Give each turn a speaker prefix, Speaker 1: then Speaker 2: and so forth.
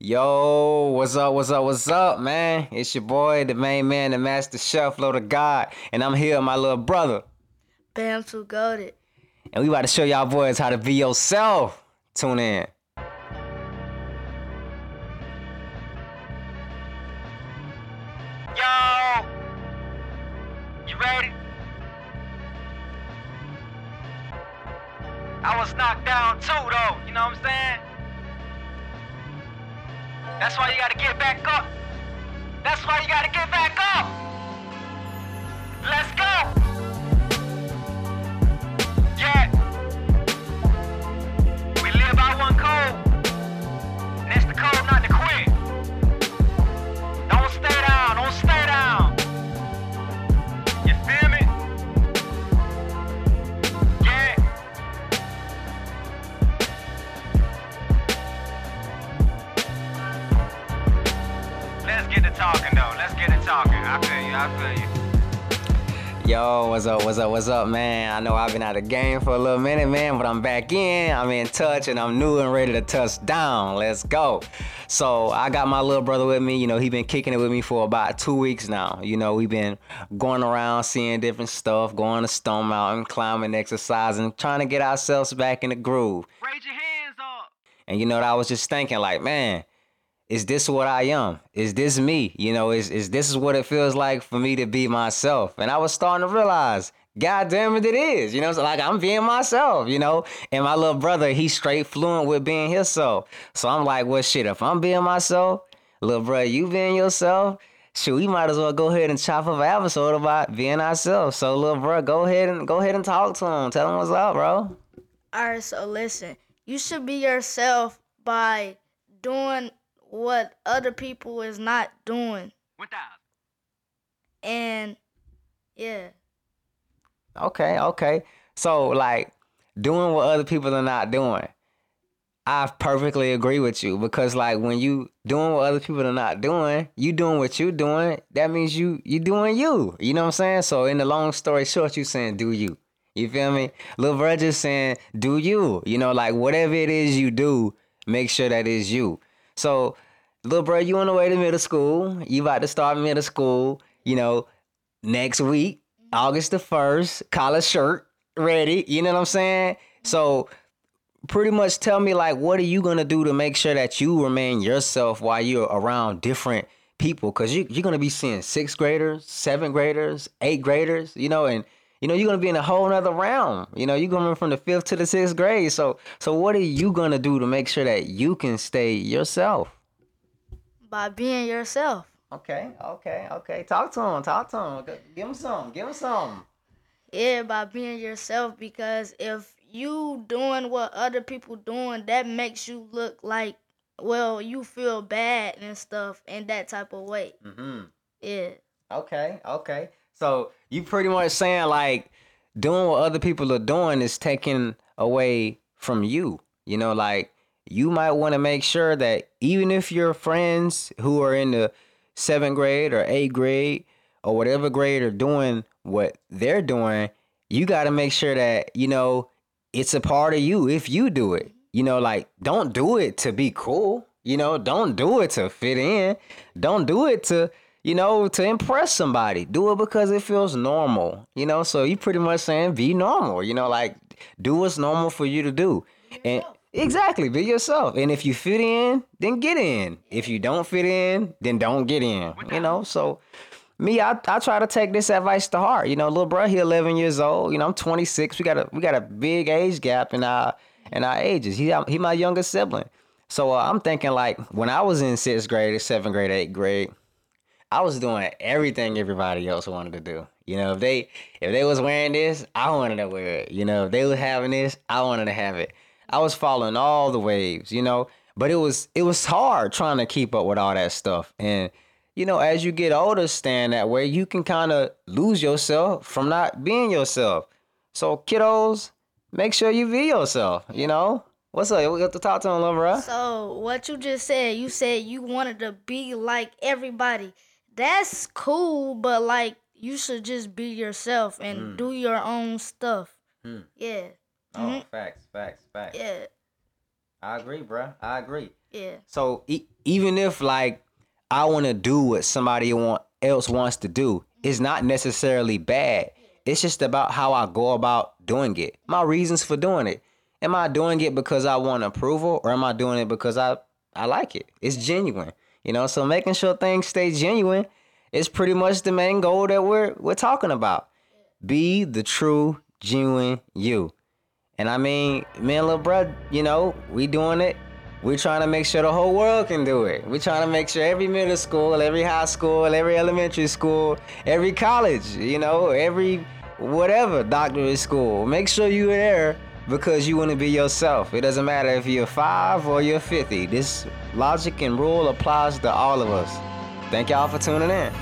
Speaker 1: Yo, what's up, what's up, what's up, man? It's your boy, the main man, the master chef, Lord of God, and I'm here with my little brother.
Speaker 2: BAM 2 GOATED.
Speaker 1: And we about to show y'all boys how to be yourself. Tune in. Yo! You ready? I was knocked down too, though. You know what I'm saying? That's why you gotta get back up. That's why you gotta get back up. Talking though. Let's get to talking. I feel you. I feel you. Yo, what's up? What's up? What's up, man? I know I've been out of the game for a little minute, man, but I'm back in. I'm in touch and I'm new and ready to touch down. Let's go. So I got my little brother with me. You know, he been kicking it with me for about two weeks now. You know, we've been going around seeing different stuff, going to Stone Mountain, climbing, exercising, trying to get ourselves back in the groove.
Speaker 3: Raise your hands up.
Speaker 1: And you know, what I was just thinking, like, man, is this what I am? Is this me? You know, is is this is what it feels like for me to be myself? And I was starting to realize, God damn it, it is. You know, like I'm being myself, you know. And my little brother, he's straight fluent with being himself. So I'm like, well shit, if I'm being myself, little brother, you being yourself, shoot, we might as well go ahead and chop up an episode about being ourselves. So little bro, go ahead and go ahead and talk to him. Tell him what's up, bro.
Speaker 2: Alright, so listen. You should be yourself by doing what other people is not doing.
Speaker 3: One thousand.
Speaker 2: And yeah.
Speaker 1: Okay, okay. So like doing what other people are not doing. I perfectly agree with you because like when you doing what other people are not doing, you doing what you doing, that means you you doing you. You know what I'm saying? So in the long story short, you saying do you. You feel me? Lil just saying do you. You know, like whatever it is you do, make sure that is you. So little bro, you on the way to middle school. You about to start middle school, you know, next week, mm-hmm. August the 1st, collar shirt ready. You know what I'm saying? Mm-hmm. So pretty much tell me like what are you gonna do to make sure that you remain yourself while you're around different people because you, you're gonna be seeing sixth graders seventh graders eighth graders you know and you know you're gonna be in a whole nother realm you know you're going from the fifth to the sixth grade so so what are you gonna do to make sure that you can stay yourself
Speaker 2: By being yourself.
Speaker 1: okay okay okay talk to him talk to him give him some give him some
Speaker 2: Yeah, by being yourself because if you doing what other people doing, that makes you look like well, you feel bad and stuff in that type of way.
Speaker 1: mm-hmm
Speaker 2: Yeah.
Speaker 1: Okay, okay. So you pretty much saying like doing what other people are doing is taking away from you. You know, like you might want to make sure that even if your friends who are in the seventh grade or eighth grade or whatever grade are doing what they're doing, you got to make sure that, you know, it's a part of you if you do it. You know, like don't do it to be cool. You know, don't do it to fit in. Don't do it to, you know, to impress somebody. Do it because it feels normal. You know, so you pretty much saying be normal. You know, like do what's normal for you to do. And exactly, be yourself. And if you fit in, then get in. If you don't fit in, then don't get in. You know, so me, I, I try to take this advice to heart. You know, little bro, he 11 years old. You know, I'm 26. We got a we got a big age gap in our in our ages. He he my youngest sibling. So uh, I'm thinking like when I was in sixth grade, seventh grade, eighth grade, I was doing everything everybody else wanted to do. You know, if they if they was wearing this, I wanted to wear it. You know, if they was having this, I wanted to have it. I was following all the waves. You know, but it was it was hard trying to keep up with all that stuff and you know, as you get older, stand that way, you can kind of lose yourself from not being yourself. So, kiddos, make sure you be yourself. You know, what's up? We got to talk to him.
Speaker 2: So what you just said, you said you wanted to be like everybody. That's cool, but like you should just be yourself and do your own stuff.
Speaker 1: Hmm.
Speaker 2: Yeah.
Speaker 1: Oh,
Speaker 2: Mhm.
Speaker 1: facts, facts, facts.
Speaker 2: Yeah.
Speaker 1: I agree, bro. I agree.
Speaker 2: Yeah.
Speaker 1: So e- even if like I want to do what somebody want else wants to do, it's not necessarily bad. It's just about how I go about doing it. My reasons for doing it. Am I doing it because I want approval or am I doing it because I I like it? It's genuine. You know, so making sure things stay genuine is pretty much the main goal that we're we're talking about. Be the true, genuine you. And I mean, me and little bro, you know, we doing it. We're trying to make sure the whole world can do it. We're trying to make sure every middle school, every high school, every elementary school, every college, you know, every whatever doctorate school. Make sure you're there because you want to be yourself. It doesn't matter if you're five or you're 50. This logic and rule applies to all of us. Thank y'all for tuning in.